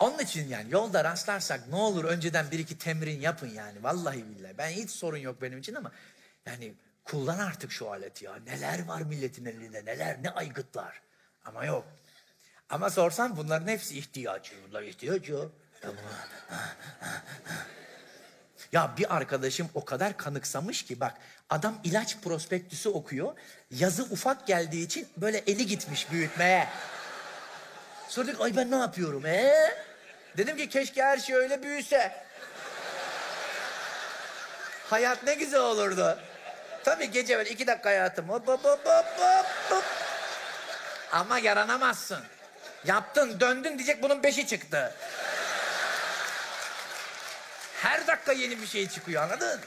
Onun için yani yolda rastlarsak ne olur önceden bir iki temrin yapın yani. Vallahi billahi. Ben hiç sorun yok benim için ama yani kullan artık şu aleti ya. Neler var milletin elinde neler ne aygıtlar. Ama yok. Ama sorsan bunların hepsi ihtiyacı. Bunlar ihtiyacı. Tamam. Ya bir arkadaşım o kadar kanıksamış ki bak adam ilaç prospektüsü okuyor. Yazı ufak geldiği için böyle eli gitmiş büyütmeye. Sonra dedik ay ben ne yapıyorum ee? Dedim ki keşke her şey öyle büyüse. Hayat ne güzel olurdu. Tabii gece böyle iki dakika hayatım. Hop hop hop hop hop. Ama yaranamazsın. Yaptın döndün diyecek bunun beşi çıktı. Her dakika yeni bir şey çıkıyor anladın?